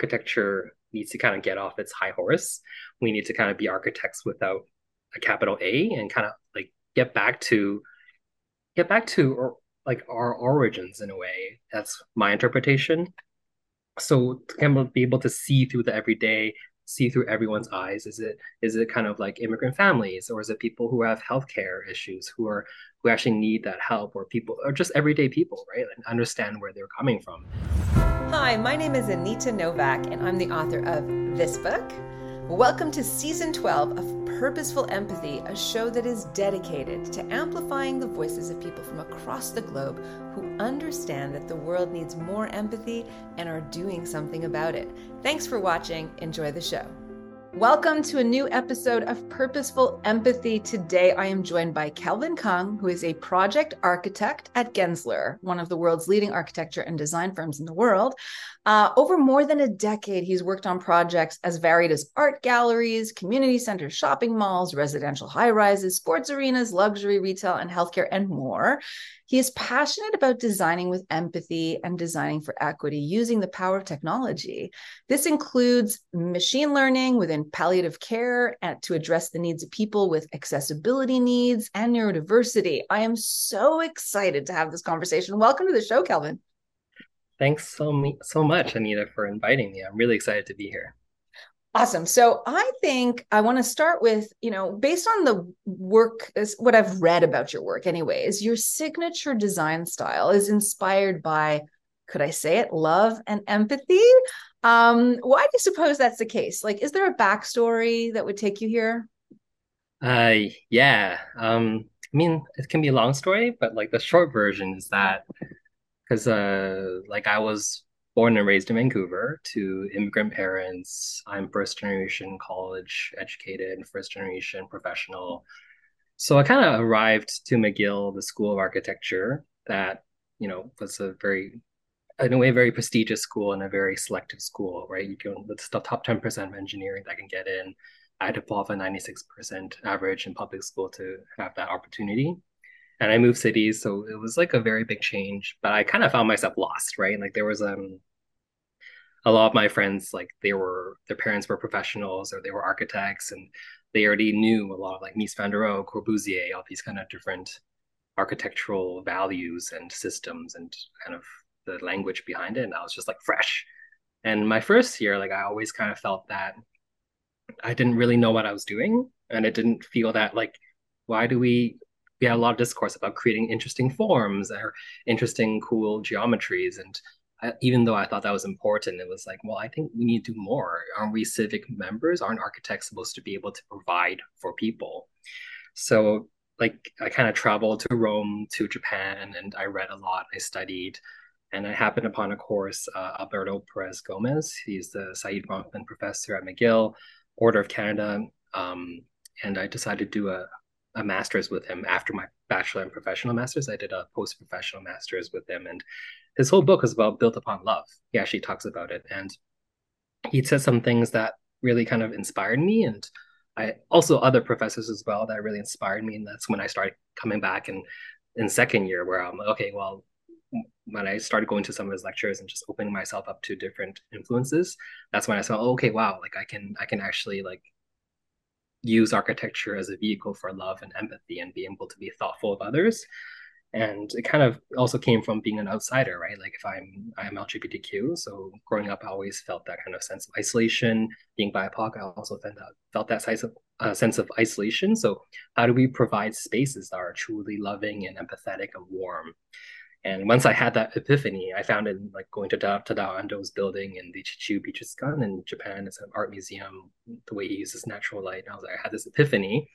architecture needs to kind of get off its high horse. We need to kind of be architects without a capital A and kind of like get back to get back to or, like our origins in a way. That's my interpretation. So to kind of be able to see through the everyday, see through everyone's eyes. Is it is it kind of like immigrant families, or is it people who have healthcare issues, who are who actually need that help, or people, or just everyday people, right? And understand where they're coming from. Hi, my name is Anita Nowak, and I'm the author of this book. Welcome to season 12 of Purposeful Empathy, a show that is dedicated to amplifying the voices of people from across the globe who understand that the world needs more empathy and are doing something about it. Thanks for watching. Enjoy the show. Welcome to a new episode of Purposeful Empathy. Today, I am joined by Kelvin Kung, who is a project architect at Gensler, one of the world's leading architecture and design firms in the world. Uh, over more than a decade, he's worked on projects as varied as art galleries, community centers, shopping malls, residential high rises, sports arenas, luxury retail, and healthcare, and more. He is passionate about designing with empathy and designing for equity using the power of technology. This includes machine learning within palliative care and to address the needs of people with accessibility needs and neurodiversity. I am so excited to have this conversation. Welcome to the show, Kelvin. Thanks so, so much, Anita, for inviting me. I'm really excited to be here. Awesome. So I think I want to start with, you know, based on the work, what I've read about your work, anyways, your signature design style is inspired by, could I say it, love and empathy. Um, why do you suppose that's the case? Like, is there a backstory that would take you here? Uh, yeah. Um, I mean, it can be a long story, but like the short version is that because, uh, like I was born and raised in Vancouver to immigrant parents. I'm first generation college educated, first generation professional. So I kind of arrived to McGill, the School of Architecture, that, you know, was a very, in a way, very prestigious school and a very selective school, right? You can, the top 10% of engineering that can get in. I had to pull off a 96% average in public school to have that opportunity and I moved cities, so it was like a very big change. But I kind of found myself lost, right? Like there was um a lot of my friends, like they were their parents were professionals or they were architects, and they already knew a lot of like Mies van der Rohe, Corbusier, all these kind of different architectural values and systems and kind of the language behind it. And I was just like fresh. And my first year, like I always kind of felt that I didn't really know what I was doing, and it didn't feel that like why do we we had a lot of discourse about creating interesting forms or interesting, cool geometries. And I, even though I thought that was important, it was like, well, I think we need to do more. Aren't we civic members? Aren't architects supposed to be able to provide for people? So, like, I kind of traveled to Rome, to Japan, and I read a lot. I studied, and I happened upon a course, uh, Alberto Perez Gomez. He's the Saidye Bronfman professor at McGill, Order of Canada. Um, and I decided to do a, a master's with him after my bachelor and professional masters. I did a post professional master's with him, and his whole book is about built upon love. He actually talks about it, and he said some things that really kind of inspired me, and I also other professors as well that really inspired me, and that's when I started coming back and in second year where I'm like, okay, well, when I started going to some of his lectures and just opening myself up to different influences, that's when I saw, oh, okay, wow, like I can I can actually like use architecture as a vehicle for love and empathy and be able to be thoughtful of others. And it kind of also came from being an outsider right? Like if i'm i'm lgbtq so growing up i always felt that kind of sense of isolation. Being bipoc i also felt that, felt that sense of, uh, sense of isolation. So how do we provide spaces that are truly loving and empathetic and warm and once I had that epiphany, I found it like going to Tadao Ando's building in the Chichu Bijutsukan in Japan. It's an art museum, the way he uses natural light. And I was like, I had this epiphany.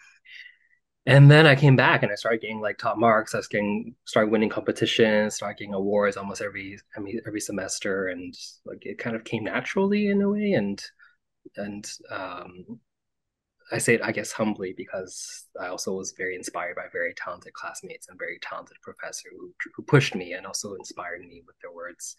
And then I came back and I started getting like top marks. I was getting started winning competitions, started getting awards almost every every, every semester, and like it kind of came naturally in a way. And and um, I say it, I guess, humbly because I also was very inspired by very talented classmates and very talented professor who, who pushed me and also inspired me with their words.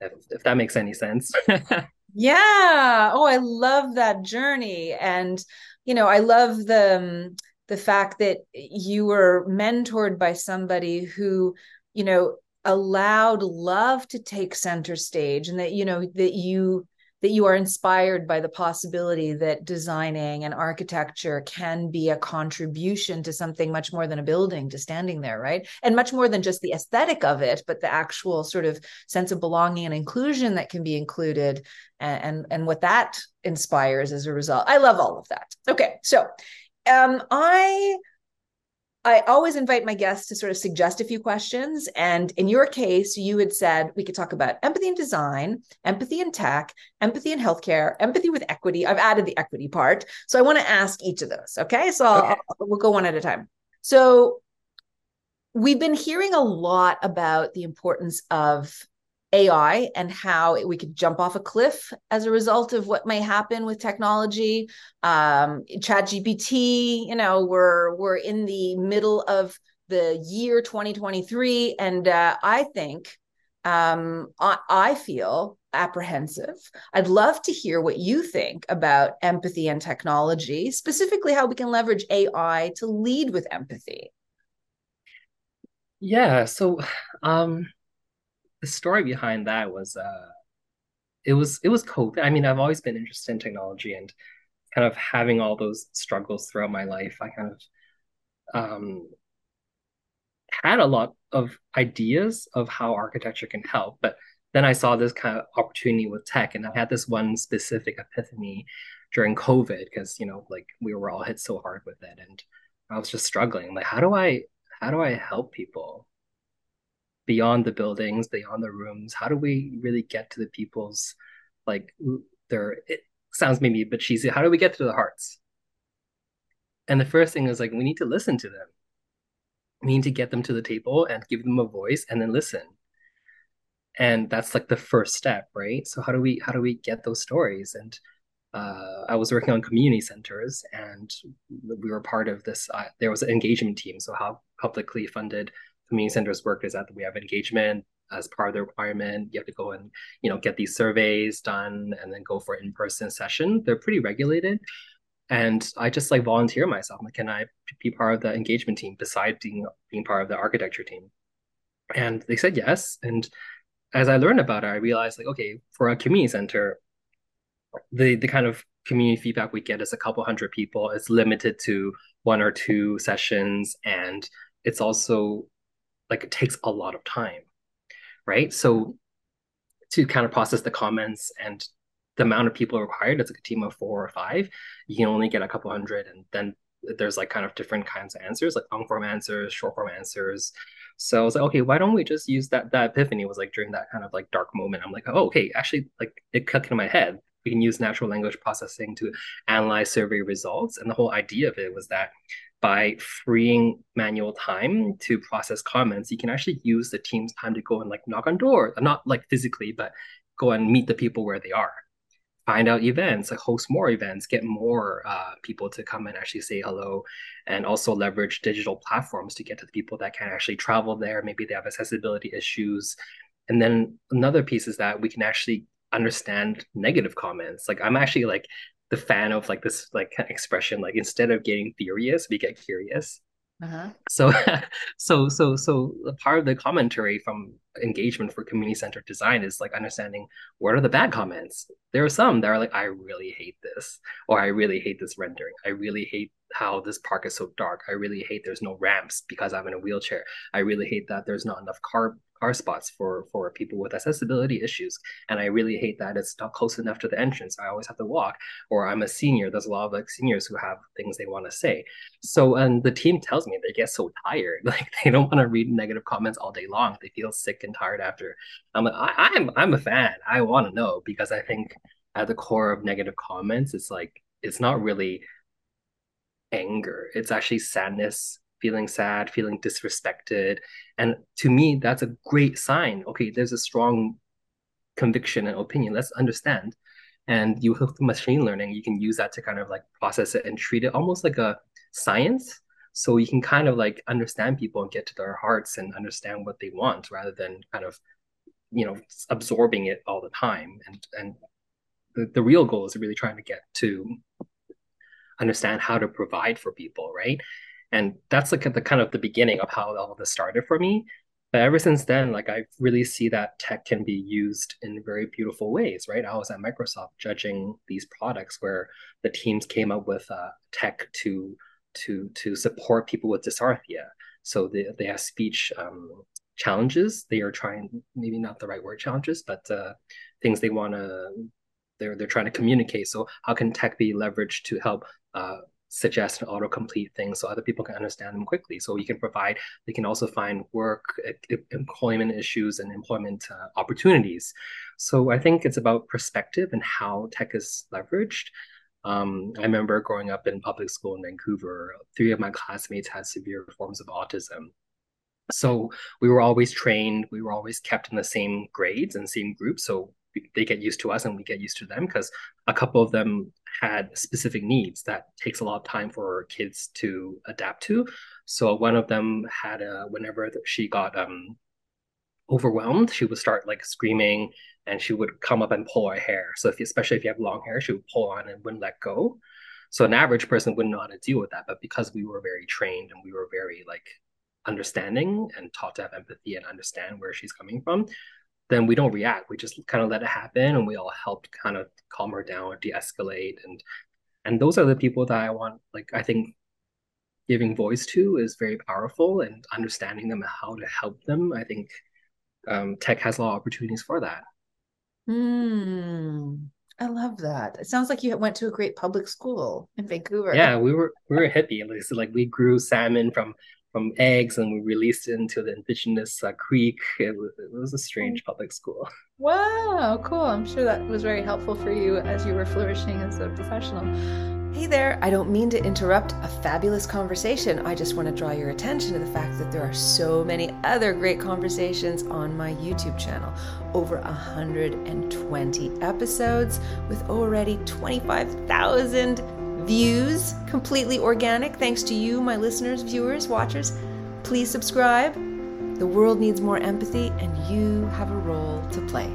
If, if that makes any sense. yeah. Oh, I love that journey, and you know, I love the um, the fact that you were mentored by somebody who, you know, allowed love to take center stage, and that you know that you that you are inspired by the possibility that designing and architecture can be a contribution to something much more than a building to standing there, right? And much more than just the aesthetic of it, but the actual sort of sense of belonging and inclusion that can be included and, and, and what that inspires as a result. I love all of that. Okay, so um, I I always invite my guests to sort of suggest a few questions. And in your case, you had said we could talk about empathy in design, empathy in tech, empathy in healthcare, empathy with equity. I've added the equity part. So I want to ask each of those. Okay. So okay. I'll, we'll go one at a time. So we've been hearing a lot about the importance of AI and how we could jump off a cliff as a result of what may happen with technology. Um, Chat GPT, you know, we're we're in the middle of the year 2023, and uh, I think um, I, I feel apprehensive. I'd love to hear what you think about empathy and technology, specifically how we can leverage AI to lead with empathy. Yeah, so um the story behind that was uh it was it was COVID. I mean, I've always been interested in technology and kind of having all those struggles throughout my life. I kind of um had a lot of ideas of how architecture can help, but then I saw this kind of opportunity with tech, and I had this one specific epiphany during COVID because you know, like we were all hit so hard with it, and I was just struggling. Like, how do I how do I help people? Beyond the buildings, beyond the rooms? How do we really get to the people's like their it sounds maybe a bit cheesy. How do we get to the hearts? And the first thing is like we need to listen to them. We need to get them to the table and give them a voice and then listen. And that's like the first step, right? So how do we how do we get those stories? And uh, I was working on community centers, and we were part of this. Uh, there was an engagement team. So how publicly funded community centers work is that we have engagement as part of the requirement. You have to go and you know get these surveys done and then go for in-person session. They're pretty regulated. And I just like volunteer myself. like, can I be part of the engagement team besides being being part of the architecture team? And they said yes. And as I learned about it, I realized like, okay, for a community center, the the kind of community feedback we get is a couple hundred people. It's limited to one or two sessions, and it's also like it takes a lot of time, right? So to kind of process the comments and the amount of people required, it's like a team of four or five. You can only get a couple hundred, and then there's like kind of different kinds of answers, like long form answers, short form answers. So I was like, okay, why don't we just use that? That epiphany was like during that kind of like dark moment. I'm like, oh, okay, actually, like it clicked in my head. We can use natural language processing to analyze survey results, and the whole idea of it was that by freeing manual time to process comments, you can actually use the team's time to go and like knock on doors, not like physically, but go and meet the people where they are. Find out events, like host more events, get more uh, people to come and actually say hello, and also leverage digital platforms to get to the people that can actually travel there. Maybe they have accessibility issues. And then another piece is that we can actually understand negative comments. Like I'm actually like the fan of like this like expression like instead of getting furious we get curious. Uh-huh. so so so so part of the commentary from engagement for community centered design is like understanding what are the bad comments. There are some that are like i really hate this or i really hate this rendering. I really hate how this park is so dark. I really hate there's no ramps because i'm in a wheelchair. I really hate that there's not enough car car spots for for people with accessibility issues. And i really hate that it's not close enough to the entrance. I always have to walk or i'm a senior. There's a lot of like seniors who have things they want to say. So and the team tells me they get so tired. Like they don't want to read negative comments all day long. They feel sick and tired after. I'm like I, i'm i'm a fan. I want to know because i think at the core of negative comments it's like it's not really anger. It's actually sadness feeling sad, feeling disrespected. And to me, that's a great sign. Okay, there's a strong conviction and opinion. Let's understand. And you with machine learning, you can use that to kind of like process it and treat it almost like a science. So you can kind of like understand people and get to their hearts and understand what they want rather than kind of, you know, absorbing it all the time. And and the, the real goal is really trying to get to understand how to provide for people, right? And that's like the kind of the beginning of how all of this started for me but ever since then, like I really see that tech can be used in very beautiful ways, right? I was at Microsoft judging these products where the teams came up with uh, tech to to to support people with dysarthria. So they they have speech um, challenges. They are trying maybe not the right word challenges, but uh, things they want to they're they're trying to communicate. So how can tech be leveraged to help uh, suggest and autocomplete things so other people can understand them quickly. So you can provide, they can also find work, employment issues, and employment uh, opportunities. So I think it's about perspective and how tech is leveraged. Um, I remember growing up in public school in Vancouver, three of my classmates had severe forms of autism. So we were always trained, we were always kept in the same grades and same groups. So they get used to us and we get used to them because a couple of them had specific needs that takes a lot of time for kids to adapt to. So one of them had a whenever she got um overwhelmed, she would start like screaming and she would come up and pull her hair. So if you, especially if you have long hair, she would pull on and wouldn't let go. So an average person wouldn't know how to deal with that. But because we were very trained and we were very like understanding and taught to have empathy and understand where she's coming from, then we don't react. We just kind of let it happen and we all helped kind of calm her down, de-escalate. And and those are the people that I want, like I think giving voice to is very powerful and understanding them and how to help them. I think um, tech has a lot of opportunities for that. Hmm. I love that. It sounds like you went to a great public school in Vancouver. Yeah, we were we were hippie. Like, so like we grew salmon from from eggs and we released it into the indigenous uh, creek. It was, it was a strange public school. Wow, cool. I'm sure that was very helpful for you as you were flourishing as a professional. Hey there, I don't mean to interrupt a fabulous conversation. I just want to draw your attention to the fact that there are so many other great conversations on my YouTube channel. Over 120 episodes with already 25,000 views, completely organic, thanks to you, my listeners, viewers, watchers. Please subscribe. The world needs more empathy, and you have a role to play.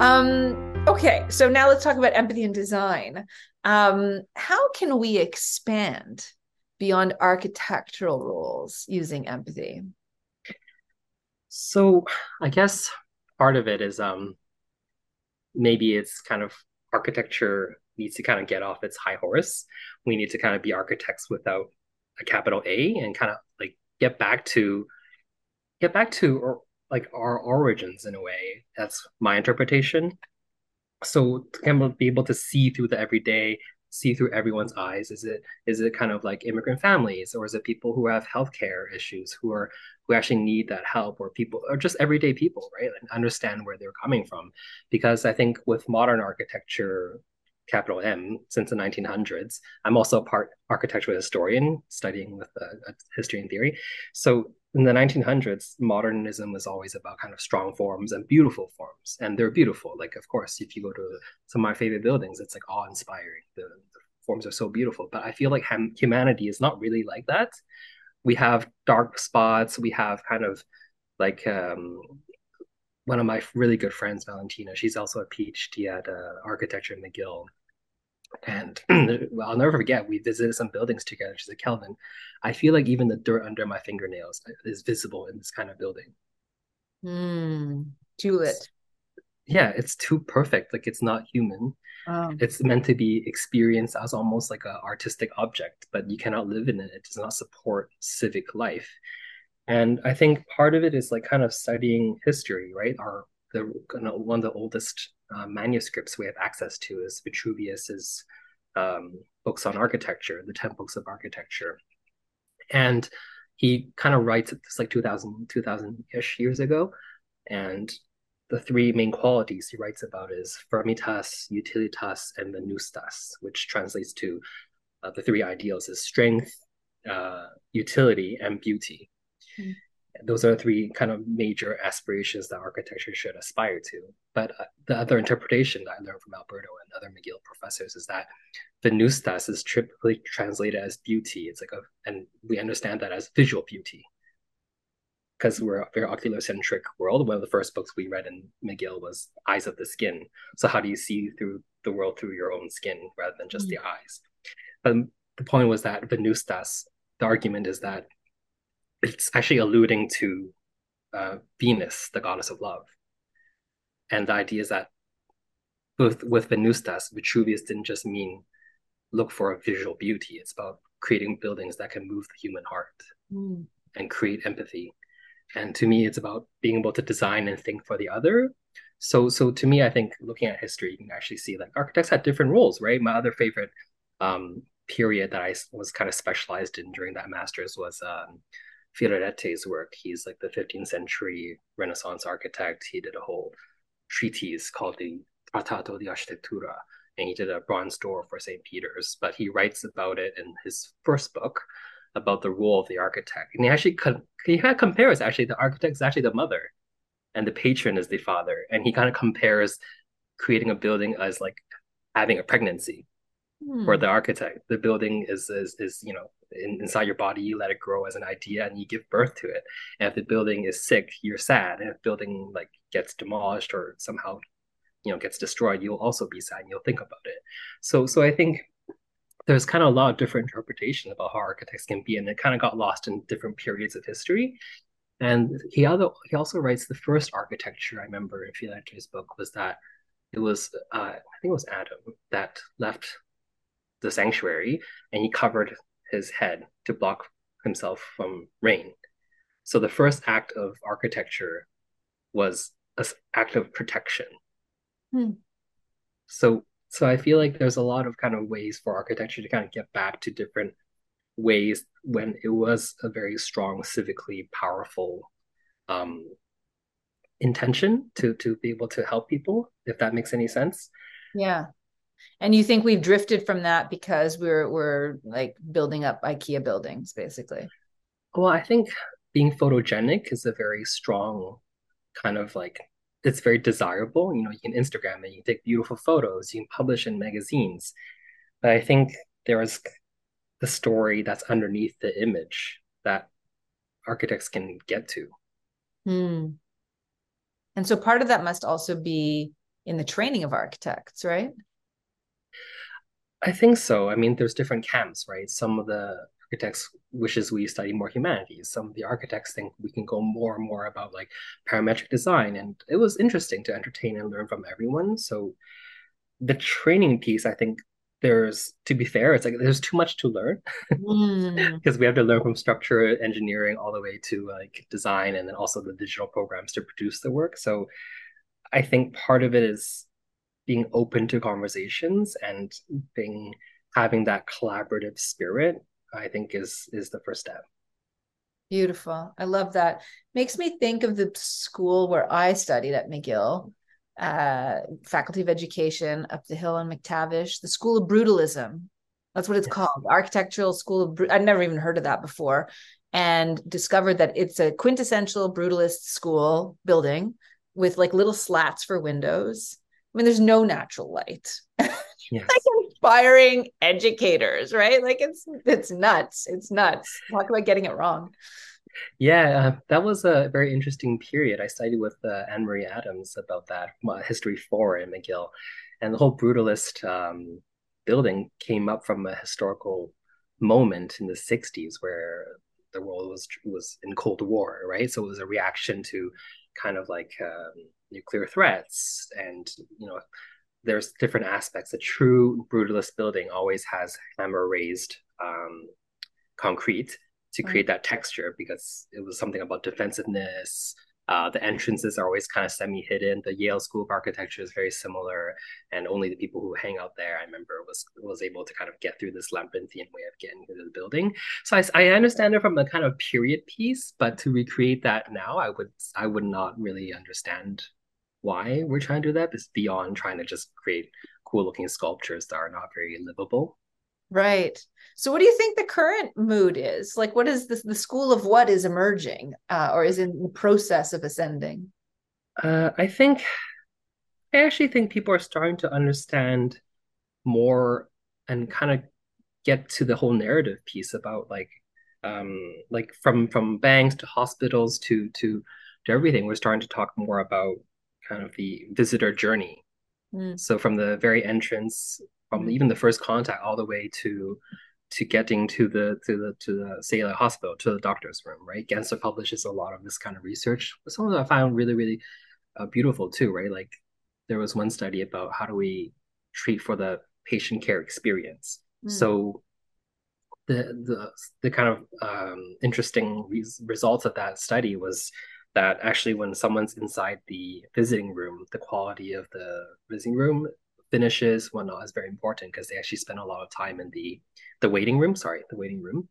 Um, okay, so now let's talk about empathy and design. Um, how can we expand beyond architectural roles using empathy? So, I guess part of it is um, maybe it's kind of architecture needs to kind of get off its high horse. We need to kind of be architects without a capital A and kind of like get back to get back to or, like our origins in a way. That's my interpretation. So to kind of be able to see through the everyday, see through everyone's eyes. Is it is it kind of like immigrant families, or is it people who have healthcare issues, who are who actually need that help, or people, or just everyday people, right? And understand where they're coming from. Because I think with modern architecture, capital M since the 1900s. I'm also a part architectural historian studying with uh, history and theory. So in the 1900s, modernism was always about kind of strong forms and beautiful forms, and they're beautiful. Like, of course, if you go to some of my favorite buildings, it's like awe-inspiring. The, the forms are so beautiful. But I feel like ham- humanity is not really like that. We have dark spots. We have kind of like um, one of my really good friends, Valentina. She's also a PhD at uh, architecture McGill, and I'll never forget, we visited some buildings together. She's like, Kelvin, I feel like even the dirt under my fingernails is visible in this kind of building. Mm, Juliet. Yeah, it's too perfect. Like it's not human. Oh. It's meant to be experienced as almost like an artistic object, but you cannot live in it. It does not support civic life. And I think part of it is like kind of studying history, right? Our the one of the oldest uh, manuscripts we have access to is Vitruvius's um, books on architecture, the 10 books of architecture. And he kind of writes it's like 2000, 2000-ish years ago. And the three main qualities he writes about is firmitas, utilitas, and venustas, which translates to uh, the three ideals is strength, uh, utility, and beauty. Mm those are three kind of major aspirations that architecture should aspire to. But uh, the other interpretation that I learned from Alberto and other McGill professors is that venustas is typically translated as beauty. It's like a, and we understand that as visual beauty because we're a very oculocentric world. One of the first books we read in McGill was Eyes of the Skin. So how do you see through the world through your own skin rather than just mm-hmm. the eyes? But the point was that venustas, the argument is that it's actually alluding to uh, Venus, the goddess of love. And the idea is that with with Venustas, Vitruvius didn't just mean look for a visual beauty. It's about creating buildings that can move the human heart mm. and create empathy. And to me, it's about being able to design and think for the other. So, so to me, I think looking at history, you can actually see like architects had different roles, right? My other favorite um, period that I was kind of specialized in during that master's was um, Filarete's work. He's like the 15th century Renaissance architect. He did a whole treatise called the Trattato di Architettura, and he did a bronze door for St. Peter's. But he writes about it in his first book about the role of the architect. And he actually he kind of compares actually the architect is actually the mother, and the patron is the father. And he kind of compares creating a building as like having a pregnancy hmm. for the architect. The building is is is you know in, inside your body. You let it grow as an idea, and you give birth to it. And if the building is sick, you're sad. And if building like gets demolished or somehow you know gets destroyed, you'll also be sad. and You'll think about it. So so I think there's kind of a lot of different interpretations about how architects can be, and it kind of got lost in different periods of history. And he other he also writes the first architecture I remember in Filarete's book was that it was uh, I think it was Adam that left the sanctuary and he covered his head to block himself from rain. So the first act of architecture was an act of protection. Hmm. So so I feel like there's a lot of kind of ways for architecture to kind of get back to different ways when it was a very strong civically powerful um, intention to to be able to help people if that makes any sense yeah and you think we've drifted from that because we're we're like building up IKEA buildings, basically? Well, I think being photogenic is a very strong kind of like it's very desirable. You know, you can Instagram it, you can take beautiful photos, you can publish in magazines. But I think there is the story that's underneath the image that architects can get to. Hmm. And so part of that must also be in the training of architects, right? I think so. I mean, there's different camps, right? Some of the architects wishes we study more humanities. Some of the architects think we can go more and more about like parametric design. And it was interesting to entertain and learn from everyone. So the training piece, I think there's to be fair, it's like there's too much to learn because mm. we have to learn from structure engineering all the way to like design and then also the digital programs to produce the work. So I think part of it is being open to conversations and being having that collaborative spirit i think is is the first step. Beautiful. I love that. Makes me think of the school where i studied at mcgill uh, faculty of education up the hill in mctavish the school of brutalism. That's what it's yes. called. Architectural school of i'd never even heard of that before and discovered that it's a quintessential brutalist school building with like little slats for windows mean, there's no natural light. Yes. like inspiring educators, right? Like it's it's nuts. It's nuts. Talk about getting it wrong. Yeah, uh, that was a very interesting period. I studied with uh, Annmarie Adams about that uh, History Four in McGill, and the whole brutalist um, building came up from a historical moment in the '60s where the world was was in Cold War, right? So it was a reaction to kind of like um, nuclear threats and you know there's different aspects. A true brutalist building always has hammer raised um, concrete to create that texture because it was something about defensiveness uh, the entrances are always kind of semi-hidden. The Yale School of Architecture is very similar, and only the people who hang out there, I remember, was was able to kind of get through this labyrinthian way of getting into the building. So I, I understand it from a kind of period piece, but to recreate that now, I would I would not really understand why we're trying to do that. It's beyond trying to just create cool looking sculptures that are not very livable. Right. So, what do you think the current mood is? Like, what is this, the school of what is emerging uh, or is in the process of ascending? Uh, I think, I actually think people are starting to understand more and kind of get to the whole narrative piece about like, um, like from from banks to hospitals to to to everything. We're starting to talk more about kind of the visitor journey. Mm. So from the very entrance from even the first contact all the way to to getting to the to the to the say the hospital to the doctor's room, right? Gensler publishes a lot of this kind of research. Some of that I found really really uh, beautiful too, right? Like there was one study about how do we treat for the patient care experience. Mm. So the the the kind of um, interesting res- results of that study was that actually when someone's inside the visiting room, the quality of the visiting room finishes whatnot is very important because they actually spend a lot of time in the the waiting room sorry the waiting room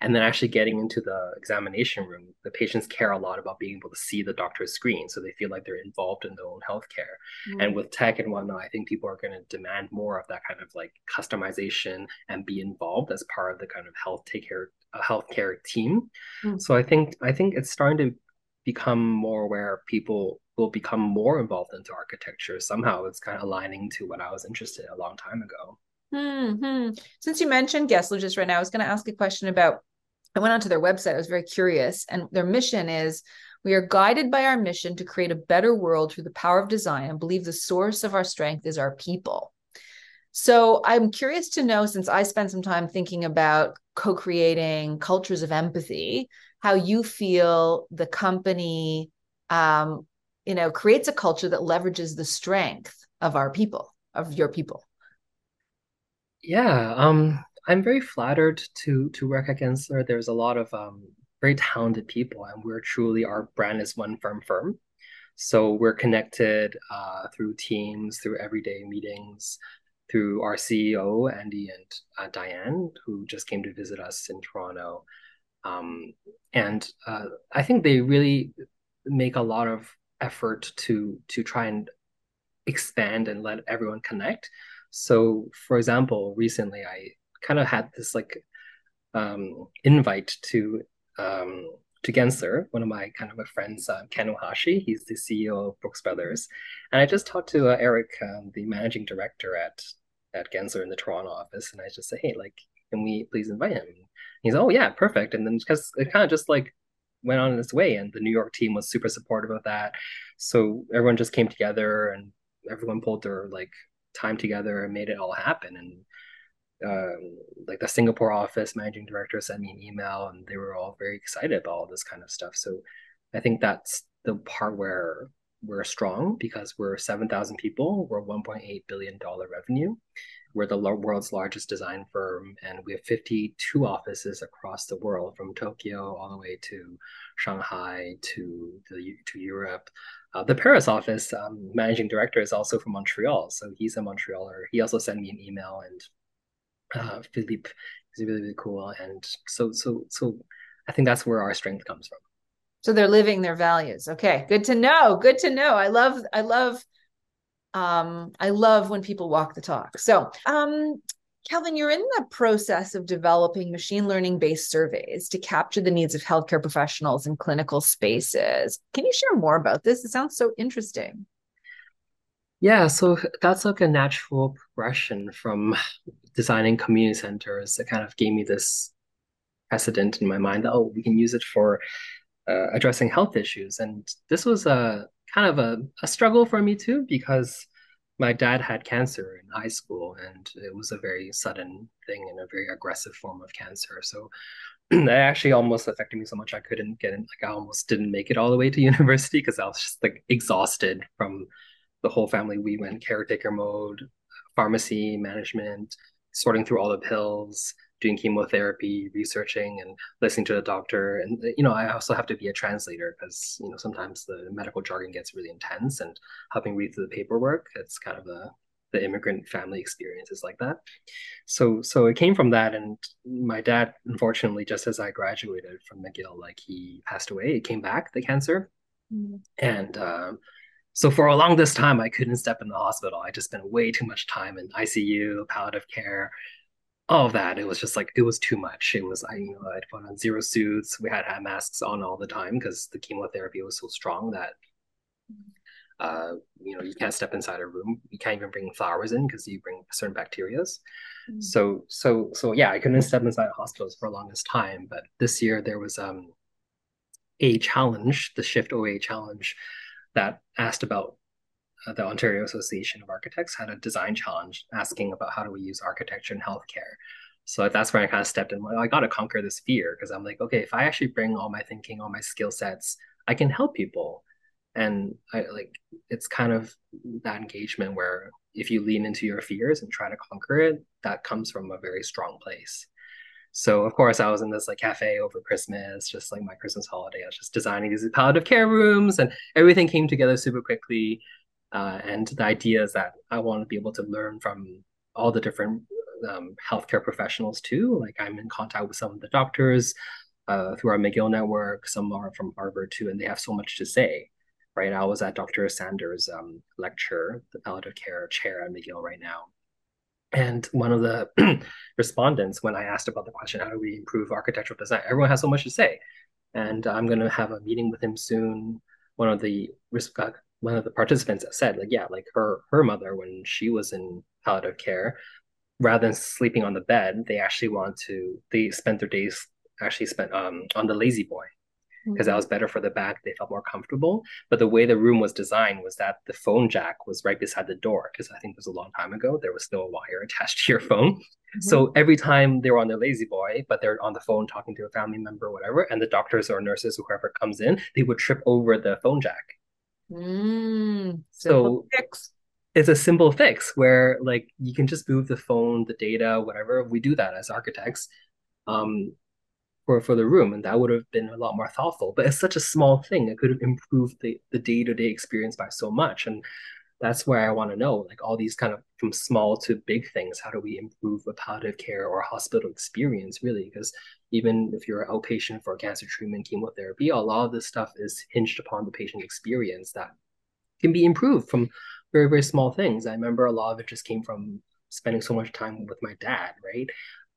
and then actually getting into the examination room the patients care a lot about being able to see the doctor's screen so they feel like they're involved in their own healthcare mm-hmm. and with tech and whatnot i think people are going to demand more of that kind of like customization and be involved as part of the kind of health take care uh, healthcare team mm-hmm. so i think i think it's starting to become more aware people will become more involved into architecture. Somehow it's kind of aligning to what I was interested in a long time ago. Hmm. Since you mentioned Gensler just right now, I was going to ask a question about. I went onto their website. I was very curious, and their mission is we are guided by our mission to create a better world through the power of design and believe the source of our strength is our people. So I'm curious to know, since I spent some time thinking about co creating cultures of empathy, how you feel the company um, you know creates a culture that leverages the strength of our people of your people. Yeah um i'm very flattered to to work at gensler there's a lot of um very talented people and we're truly our brand is one firm firm. So we're connected uh, through teams through everyday meetings through our ceo andy and uh, diane who just came to visit us in toronto. Um, and uh, i think they really make a lot of effort to to try and expand and let everyone connect. So, for example, recently I kind of had this like um, invite to um, to Gensler, one of my kind of a friends, uh, Ken Ohashi. He's the CEO of Brooks Brothers, and I just talked to uh, Eric, um, the managing director at at Gensler in the Toronto office, and I just say, hey, like, can we please invite him? And he's, oh yeah, perfect. And then because it kind of just like went on its way and the new york team was super supportive of that. So everyone just came together and everyone pulled their like time together and made it all happen. And um, like the singapore office managing director sent me an email and they were all very excited about all this kind of stuff. So i think that's the part where we're strong because we're 7000 people we're 1.8 billion dollar revenue we're the world's largest design firm, and we have 52 offices across the world, from Tokyo all the way to Shanghai to the, to Europe. Uh, the Paris office um, managing director is also from Montreal, so he's a Montrealer. He also sent me an email, and uh, Philippe is really really cool. And so so so, I think that's where our strength comes from. So they're living their values. Okay, good to know. Good to know. I love I love um, I love when people walk the talk. So, um, Kelvin, you're in the process of developing machine learning based surveys to capture the needs of healthcare professionals in clinical spaces. Can you share more about this? It sounds so interesting. Yeah, so that's like a natural progression from designing community centers. that kind of gave me this precedent in my mind that, oh, we can use it for uh, addressing health issues. And this was a kind of a, a struggle for me too because my dad had cancer in high school and it was a very sudden thing and a very aggressive form of cancer so that actually almost affected me so much i couldn't get in like i almost didn't make it all the way to university because i was just like exhausted from the whole family we went caretaker mode pharmacy management sorting through all the pills doing chemotherapy, researching and listening to the doctor. And you know, I also have to be a translator because you know sometimes the medical jargon gets really intense and helping read through the paperwork. It's kind of the the immigrant family experiences like that. So so it came from that. And my dad, unfortunately, just as I graduated from McGill, like he passed away. It came back, the cancer. Mm-hmm. And um, so for a long this time, I couldn't step in the hospital. I just spent way too much time in ICU, palliative care, all of that. It was just like it was too much. It was I you know I'd put on zero suits. We had to have masks on all the time because the chemotherapy was so strong that uh, you know you can't step inside a room. You can't even bring flowers in because you bring certain bacterias. Mm-hmm. So so so yeah, I couldn't step inside hospitals for the longest time. But this year there was um a challenge, the Shift OA challenge, that asked about Uh, the Ontario Association of Architects had a design challenge asking about how do we use architecture in healthcare. So that's where I kind of stepped in. Like, I got to conquer this fear because I'm like, okay, if I actually bring all my thinking, all my skill sets, I can help people. And I like it's kind of that engagement where if you lean into your fears and try to conquer it, that comes from a very strong place. So of course I was in this like cafe over Christmas, just like my Christmas holiday. I was just designing these palliative care rooms and everything came together super quickly. Uh, and the idea is that I want to be able to learn from all the different um, healthcare professionals too. Like I'm in contact with some of the doctors uh, through our McGill network. Some are from Harvard too, and they have so much to say. Right, I was at Dr. Sanders' um, lecture, the palliative care chair at McGill right now, and one of the respondents, when I asked about the question, how do we improve architectural design? Everyone has so much to say, and I'm going to have a meeting with him soon. One of the uh, one of the participants said, like, yeah, like her her mother when she was in palliative care, rather than sleeping on the bed, they actually want to they spent their days actually spent um, on the lazy boy because that mm-hmm. was better for the back. They felt more comfortable. But the way the room was designed was that the phone jack was right beside the door because I think it was a long time ago. There was still a wire attached to your phone. Mm-hmm. So every time they were on their lazy boy, but they're on the phone talking to a family member or whatever, and the doctors or nurses or whoever comes in, they would trip over the phone jack. Mm, so fix. it's a simple fix where like you can just move the phone, the data, whatever. We do that as architects. Um, for for the room, and that would have been a lot more thoughtful. But it's such a small thing; it could have improved the the day to day experience by so much. And that's where I want to know, like all these kind of from small to big things. How do we improve a palliative care or hospital experience, really? Because even if you're an outpatient for cancer treatment, chemotherapy, a lot of this stuff is hinged upon the patient experience that can be improved from very very small things. I remember a lot of it just came from spending so much time with my dad, right?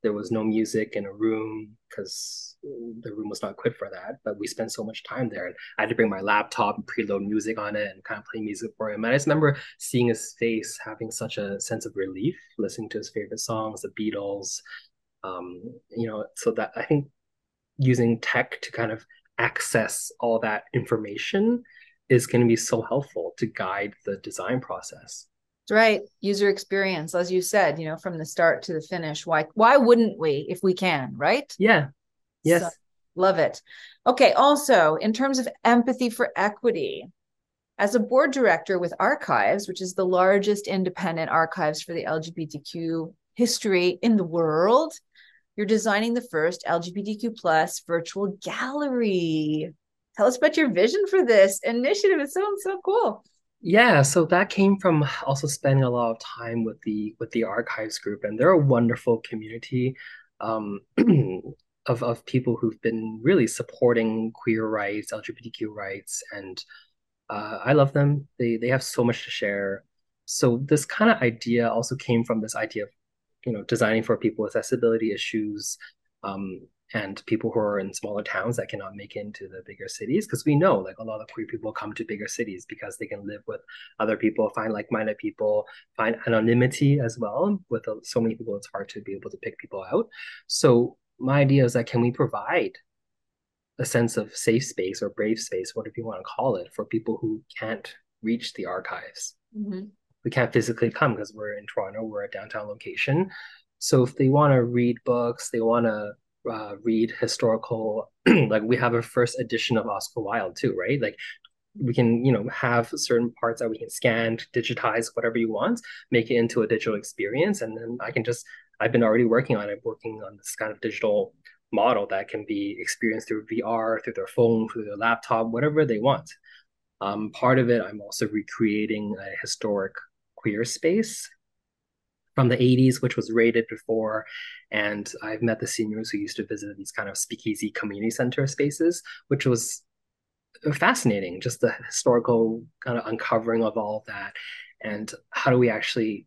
There was no music in a room because the room was not equipped for that. But we spent so much time there, and I had to bring my laptop and preload music on it and kind of play music for him. And I just remember seeing his face, having such a sense of relief, listening to his favorite songs, the Beatles. Um, you know, so that I think using tech to kind of access all that information is going to be so helpful to guide the design process right. User experience as you said you know from the start to the finish. Why why wouldn't we if we can right? Yeah. Yes. so, love it. Okay also in terms of empathy for equity as a board director with ArQuives which is the largest independent archives for the lgbtq history in the world you're designing the first lgbtq plus virtual gallery. Tell us about your vision for this initiative. It sounds so cool yeah, so that came from also spending a lot of time with the with the archives group, and they're a wonderful community um, of of people who've been really supporting queer rights, LGBTQ rights, and uh, I love them. They they have so much to share. So this kind of idea also came from this idea of you know designing for people with accessibility issues, um, and people who are in smaller towns that cannot make it into the bigger cities because we know like a lot of queer people come to bigger cities because they can live with other people find like-minded people find anonymity as well. With so many people it's hard to be able to pick people out. So my idea is that can we provide a sense of safe space or brave space whatever you want to call it for people who can't reach the archives? Mm-hmm. we can't physically come because we're in toronto we're a downtown location. So if they want to read books they want to uh, read historical like we have a first edition of oscar wilde too right? Like we can you know have certain parts that we can scan digitize whatever you want make it into a digital experience. And then i can just i've been already working on it working on this kind of digital model that can be experienced through vr through their phone through their laptop whatever they want. Um, part of it i'm also recreating a historic queer space from the 80s, which was rated before. And I've met the seniors who used to visit these kind of speakeasy community center spaces, which was fascinating, just the historical kind of uncovering of all of that. And how do we actually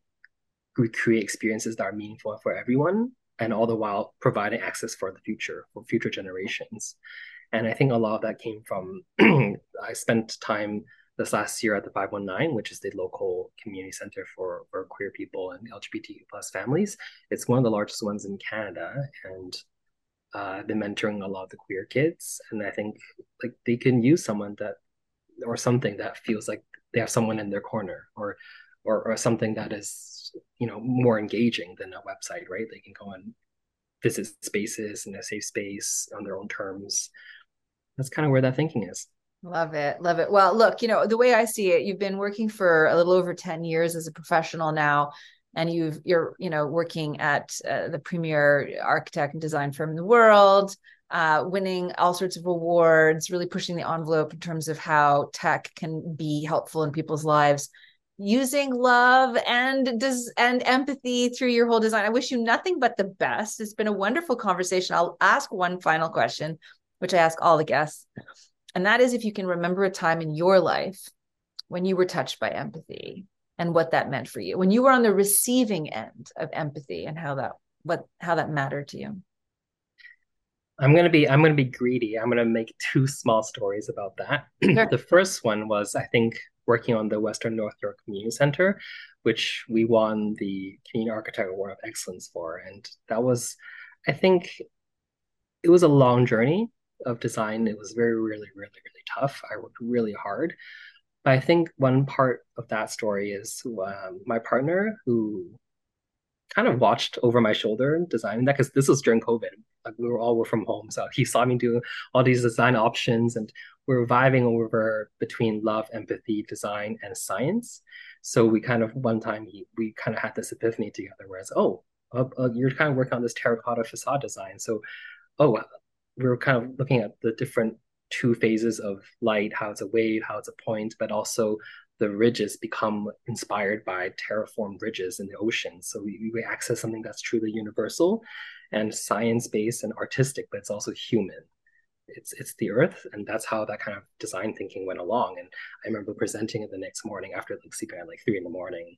recreate experiences that are meaningful for everyone and all the while providing access for the future, for future generations. And I think a lot of that came from I spent time this last year at the 519, which is the local community center for, for queer people and LGBTQ plus families. It's one of the largest ones in Canada, and uh, I've been mentoring a lot of the queer kids, and I think like they can use someone that or something that feels like they have someone in their corner, or or, or something that is you know more engaging than a website, right? They can go and visit spaces in a safe space on their own terms. That's kind of where that thinking is. Love it. Love it. Well, look, you know, the way I see it, you've been working for a little over 10 years as a professional now and you've you're you know working at uh, the premier architect and design firm in the world uh, winning all sorts of awards really pushing the envelope in terms of how tech can be helpful in people's lives using love and does and empathy through your whole design i wish you nothing but the best it's been a wonderful conversation i'll ask one final question which i ask all the guests and that is if you can remember a time in your life when you were touched by empathy and what that meant for you when you were on the receiving end of empathy and how that what how that mattered to you. I'm to be i'm to be greedy. I'm to make two small stories about that. Sure. the first one was i think working on the western north york community center which we won the community architect award of excellence for. And that was i think it was a long journey of design. It was very, really, really, really tough. I worked really hard. But I think one part of that story is um, my partner who kind of watched over my shoulder designing that because this was during COVID. Like we were all were from home. So he saw me do all these design options and we are vibing over between love, empathy, design, and science. So we kind of one time he, we kind of had this epiphany together whereas, oh, uh, uh, you're kind of working on this terracotta facade design. So, oh, we were kind of looking at the different two phases of light, how it's a wave, how it's a point, but also the ridges become inspired by terraformed ridges in the ocean. So we, we access something that's truly universal and science-based and artistic, but it's also human. It's it's the earth, and that's how that kind of design thinking went along. And I remember presenting it the next morning after like sleeping at like three in the morning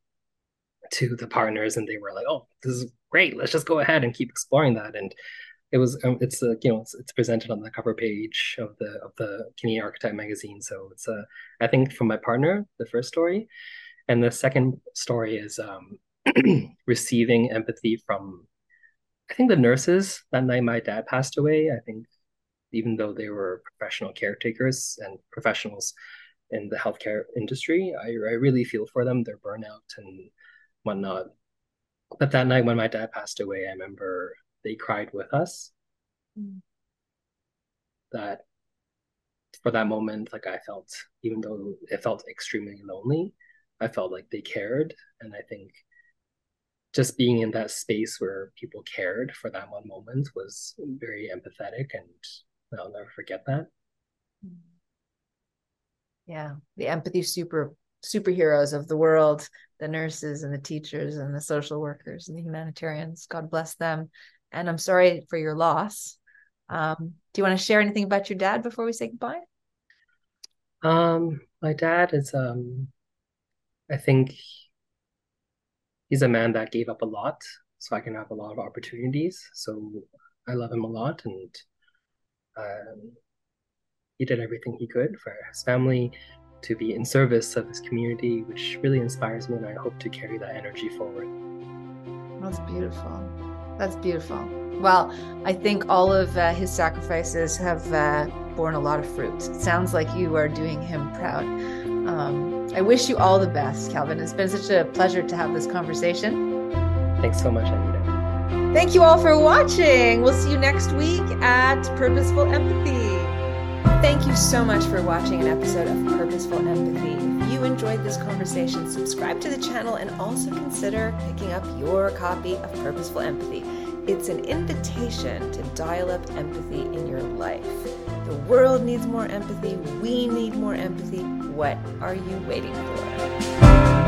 to the partners, and they were like, "Oh, this is great. Let's just go ahead and keep exploring that." And it was um, it's a you know it's, it's presented on the cover page of the of the Canadian Architect magazine. So it's a I think from my partner the first story, and the second story is um, receiving empathy from I think the nurses that night my dad passed away. I think even though they were professional caretakers and professionals in the healthcare industry, I I really feel for them their burnout and whatnot. But that night when my dad passed away, I remember they cried with us. Mm. That for that moment, like I felt, even though it felt extremely lonely, I felt like they cared. And I think just being in that space where people cared for that one moment was very empathetic and I'll never forget that. Mm. Yeah, the empathy super superheroes of the world, the nurses and the teachers and the social workers and the humanitarians. God bless them and I'm sorry for your loss. Um, do you want to share anything about your dad before we say goodbye? Um, my dad is, um, I think he's a man that gave up a lot so I can have a lot of opportunities. So I love him a lot, and um, he did everything he could for his family to be in service of his community, which really inspires me, and I hope to carry that energy forward. That's beautiful. That's beautiful. Well, I think all of uh, his sacrifices have uh, borne a lot of fruit. It sounds like you are doing him proud. Um, I wish you all the best, Kelvin. It's been such a pleasure to have this conversation. Thanks so much, Anita. Thank you all for watching. We'll see you next week at Purposeful Empathy. Thank you so much for watching an episode of Purposeful Empathy. If you enjoyed this conversation, subscribe to the channel and also consider picking up your copy of Purposeful Empathy. It's an invitation to dial up empathy in your life. The world needs more empathy. We need more empathy. What are you waiting for?